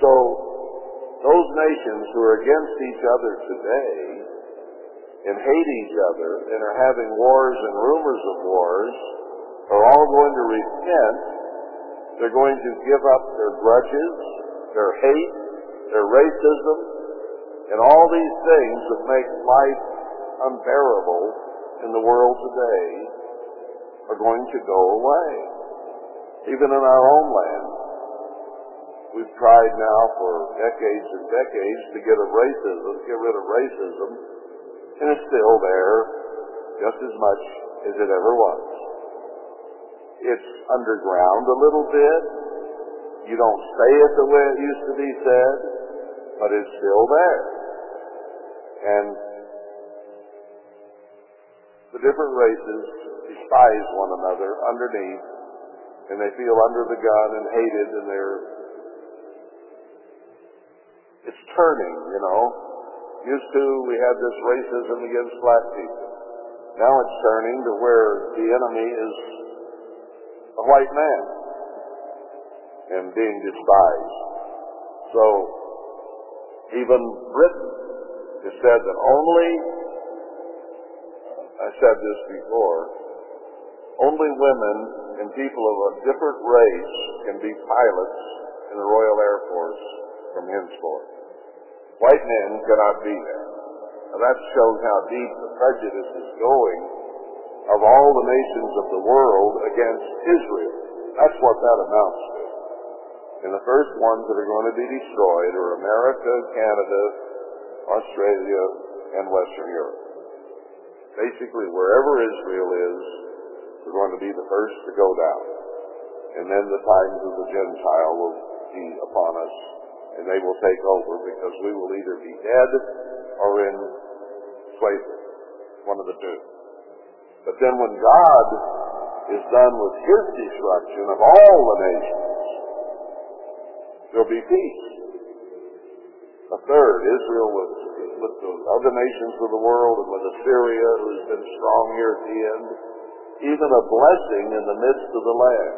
So, those nations who are against each other today and hate each other and are having wars and rumors of wars are all going to repent. They're going to give up their grudges, their hate, their racism, and all these things that make life unbearable in the world today are going to go away. Even in our own land. We've tried now for decades and decades to get of racism, get rid of racism, and it's still there just as much as it ever was. It's underground a little bit. You don't say it the way it used to be said, but it's still there. And the different races despise one another underneath, and they feel under the gun and hated, and they're. It's turning, you know. Used to, we had this racism against black people. Now it's turning to where the enemy is a white man and being despised. So, even Britain has said that only I said this before, only women and people of a different race can be pilots in the Royal Air Force from henceforth. White men cannot be there. Now that shows how deep the prejudice is going of all the nations of the world against Israel. That's what that amounts to. And the first ones that are going to be destroyed are America, Canada, Australia, and Western Europe. Basically, wherever Israel is, we're going to be the first to go down. And then the times of the Gentile will be upon us, and they will take over because we will either be dead or in slavery. One of the two. But then when God is done with his destruction of all the nations, there'll be peace. A third, Israel was with the other nations of the world and with Assyria, who's been strong here at the end, even a blessing in the midst of the land.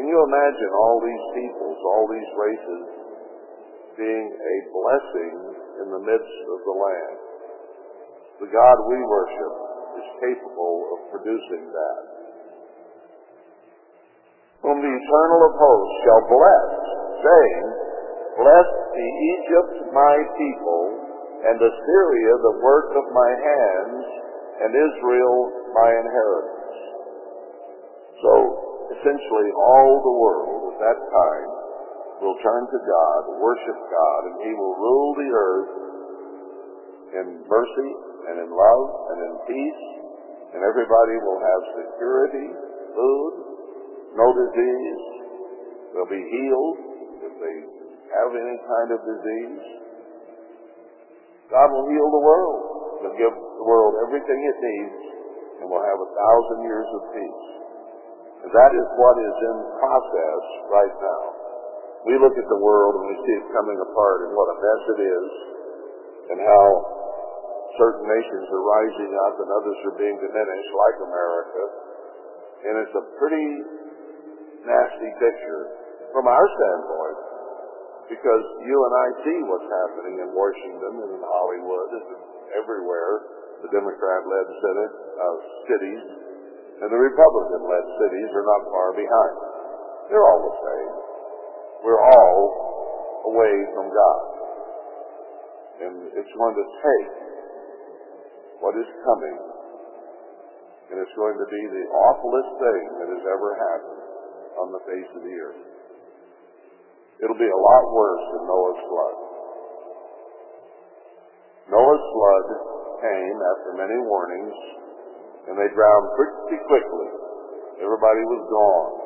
Can you imagine all these peoples, all these races, being a blessing in the midst of the land? The God we worship is capable of producing that. Whom the eternal of hosts shall bless, saying, Bless the Egypt my people, and Assyria the work of my hands, and Israel my inheritance. So essentially all the world at that time will turn to God, worship God, and He will rule the earth in mercy and in love and in peace, and everybody will have security, food, no disease. They'll be healed if they have any kind of disease. God will heal the world. He'll give the world everything it needs, and we'll have a thousand years of peace. And that is what is in process right now. We look at the world and we see it coming apart and what a mess it is, and how certain nations are rising up and others are being diminished, like America. And it's a pretty nasty picture from our standpoint because you and I see what's happening in Washington and in Hollywood and everywhere, the Democrat-led Senate, uh, cities, and the Republican-led cities are not far behind. They're all the same. We're all away from God. And it's going to take what is coming, and it's going to be the awfulest thing that has ever happened on the face of the earth. It'll be a lot worse than Noah's flood. Noah's flood came after many warnings, and they drowned pretty quickly. Everybody was gone.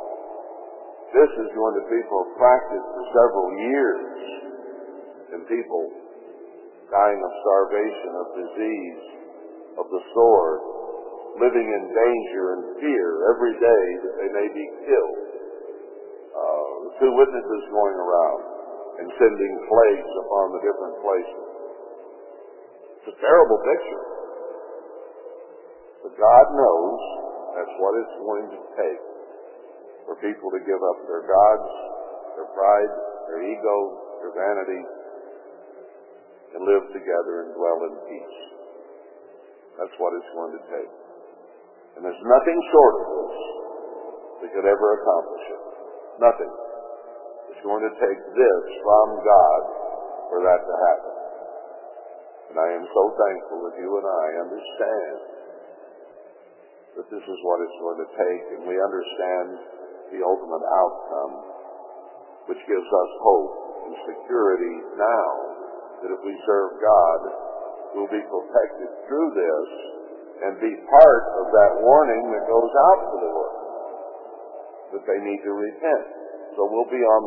This is going to be protracted for several years, and people dying of starvation, of disease, of the sword, living in danger and fear every day that they may be killed. Uh, two witnesses going around and sending plagues upon the different places. It's a terrible picture. But God knows that's what it's going to take for people to give up their gods, their pride, their ego, their vanity, and live together and dwell in peace. That's what it's going to take. And there's nothing short of this that could ever accomplish it. Nothing. It's going to take this from God for that to happen. And I am so thankful that you and I understand that this is what it's going to take, and we understand the ultimate outcome, which gives us hope and security now that if we serve God, we'll be protected through this and be part of that warning that goes out to the world that they need to repent. So we'll be on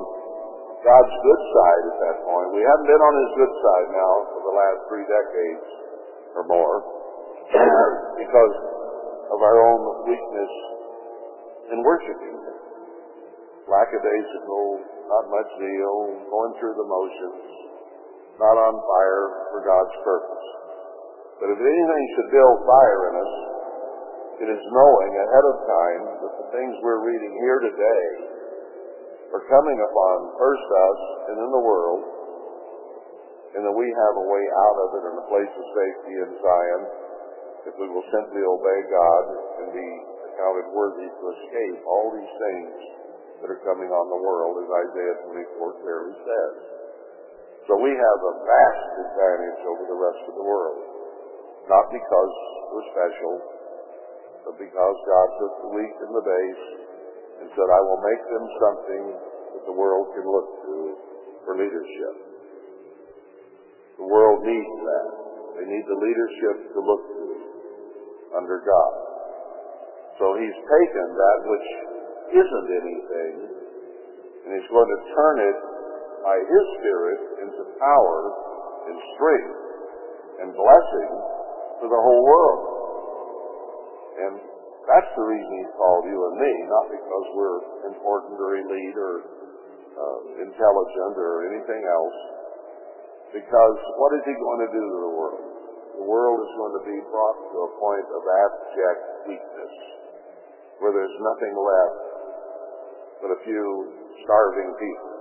God's good side at that point. We haven't been on His good side now for the last three decades or more because of our own weakness in worshiping. Lackadaisical, not much zeal, going through the motions, not on fire for God's purpose. But if anything should build fire in us, it is knowing ahead of time that the things we're reading here today are coming upon first us and in the world, and that we have a way out of it and a place of safety in Zion if we will simply obey God and be accounted worthy to escape all these things that are coming on the world, as Isaiah 24 clearly says. So we have a vast advantage over the rest of the world, not because we're special, but because God took the weak and the base and said, I will make them something that the world can look to for leadership. The world needs that. They need the leadership to look to under God. So he's taken that which isn't anything and he's going to turn it by his Spirit into power and strength and blessing for the whole world. And that's the reason he's called you and me, not because we're important or elite or uh, intelligent or anything else. Because what is he going to do to the world? The world is going to be brought to a point of abject weakness, where there's nothing left but a few starving people.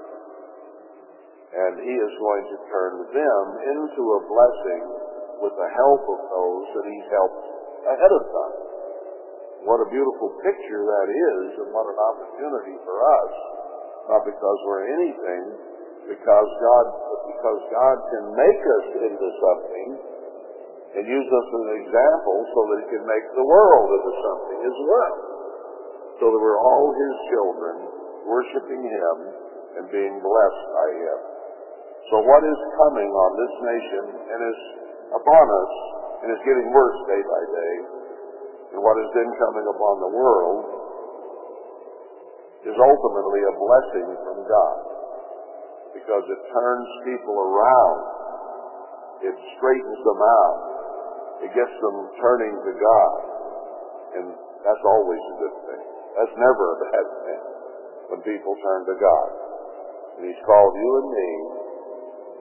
And he is going to turn them into a blessing with the help of those that he's helped ahead of time. What a beautiful picture that is, and what an opportunity for us. Not because we're anything, because God, because God can make us into something and use us as an example so that He can make the world into something as well. So there were all his children worshiping him and being blessed by him. So what is coming on this nation and is upon us and is getting worse day by day, and what has been coming upon the world is ultimately a blessing from God because it turns people around. It straightens them out. It gets them turning to God. And that's always a good thing. That's never a bad thing when people turn to God. And He's called you and me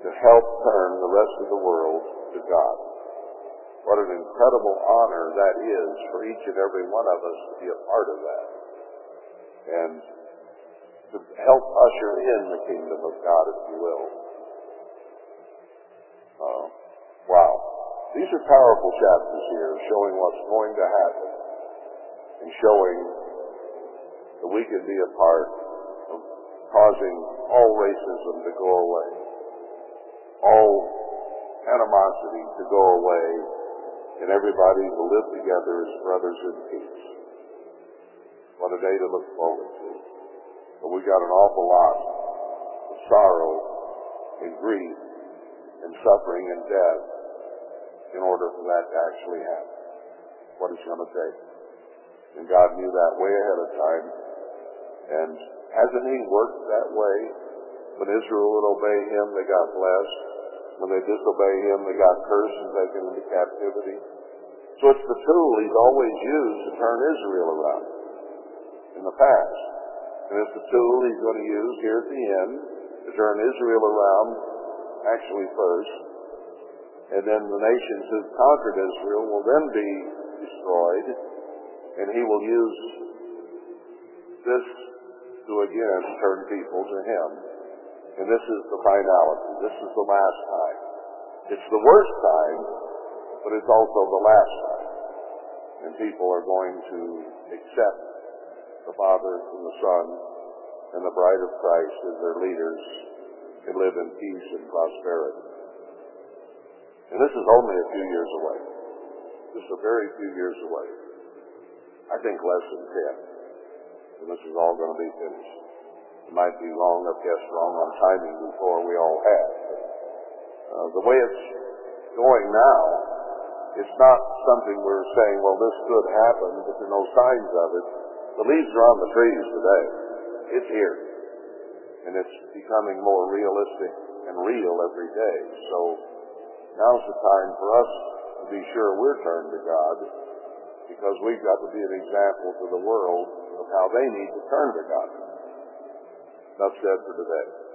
to help turn the rest of the world to God. What an incredible honor that is for each and every one of us to be a part of that. And to help usher in the kingdom of God, if you will. Uh, wow. These are powerful chapters here showing what's going to happen and showing that we can be a part of causing all racism to go away, all animosity to go away, and everybody to live together as brothers in peace. What a day to look forward to. But we got an awful lot of sorrow and grief and suffering and death in order for that to actually happen. What it's going to take. And God knew that way ahead of time. And hasn't He worked that way? When Israel would obey Him, they got blessed. When they disobey Him, they got cursed and taken into captivity. So it's the tool He's always used to turn Israel around in the past. And it's the tool He's going to use here at the end to turn Israel around, actually first. And then the nations who've conquered Israel will then be destroyed. And He will use this to again turn people to Him. And this is the finality. This is the last time. It's the worst time, but it's also the last time. And people are going to accept the Father and the Son and the bride of Christ as their leaders and live in peace and prosperity. And this is only a few years away. Just a very few years away. I think less than ten. And this is all going to be finished. It might be wrong, I've guessed wrong on timing before we all have. Uh, the way it's going now, it's not something we're saying, well, this could happen, but there are no signs of it. The leaves are on the trees today. It's here. And it's becoming more realistic and real every day. So now's the time for us to be sure we're turned to God because we've got to be an example to the world of how they need to turn to God. Enough said for today.